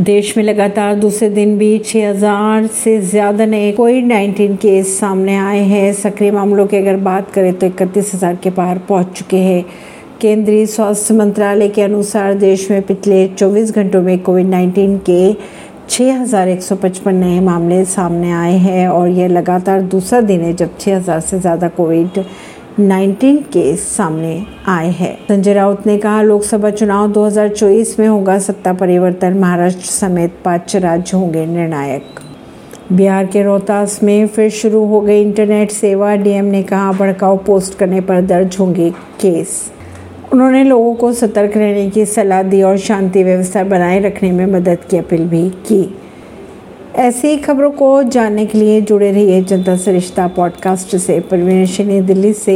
देश में लगातार दूसरे दिन भी 6000 से ज़्यादा नए कोविड 19 केस सामने आए हैं। सक्रिय मामलों की अगर बात करें तो इकतीस हज़ार के पार पहुँच चुके हैं। केंद्रीय स्वास्थ्य मंत्रालय के अनुसार देश में पिछले 24 घंटों में कोविड 19 के 6,155 नए मामले सामने आए हैं और यह लगातार दूसरा दिन है जब 6,000 से ज़्यादा कोविड 19 केस सामने आए हैं। संजय राउत ने कहा, लोकसभा चुनाव 2024 में होगा सत्ता परिवर्तन, महाराष्ट्र समेत पाँच राज्य होंगे निर्णायक। बिहार के रोहतास में फिर शुरू हो गई इंटरनेट सेवा, डीएम ने कहा, भड़काऊ पोस्ट करने पर दर्ज होंगे केस। उन्होंने लोगों को सतर्क रहने की सलाह दी और शांति व्यवस्था बनाए रखने में मदद की अपील भी की। ऐसी खबरों को जानने के लिए जुड़े रहिए जनता सरिश्ता पॉडकास्ट से। परवीन दिल्ली से।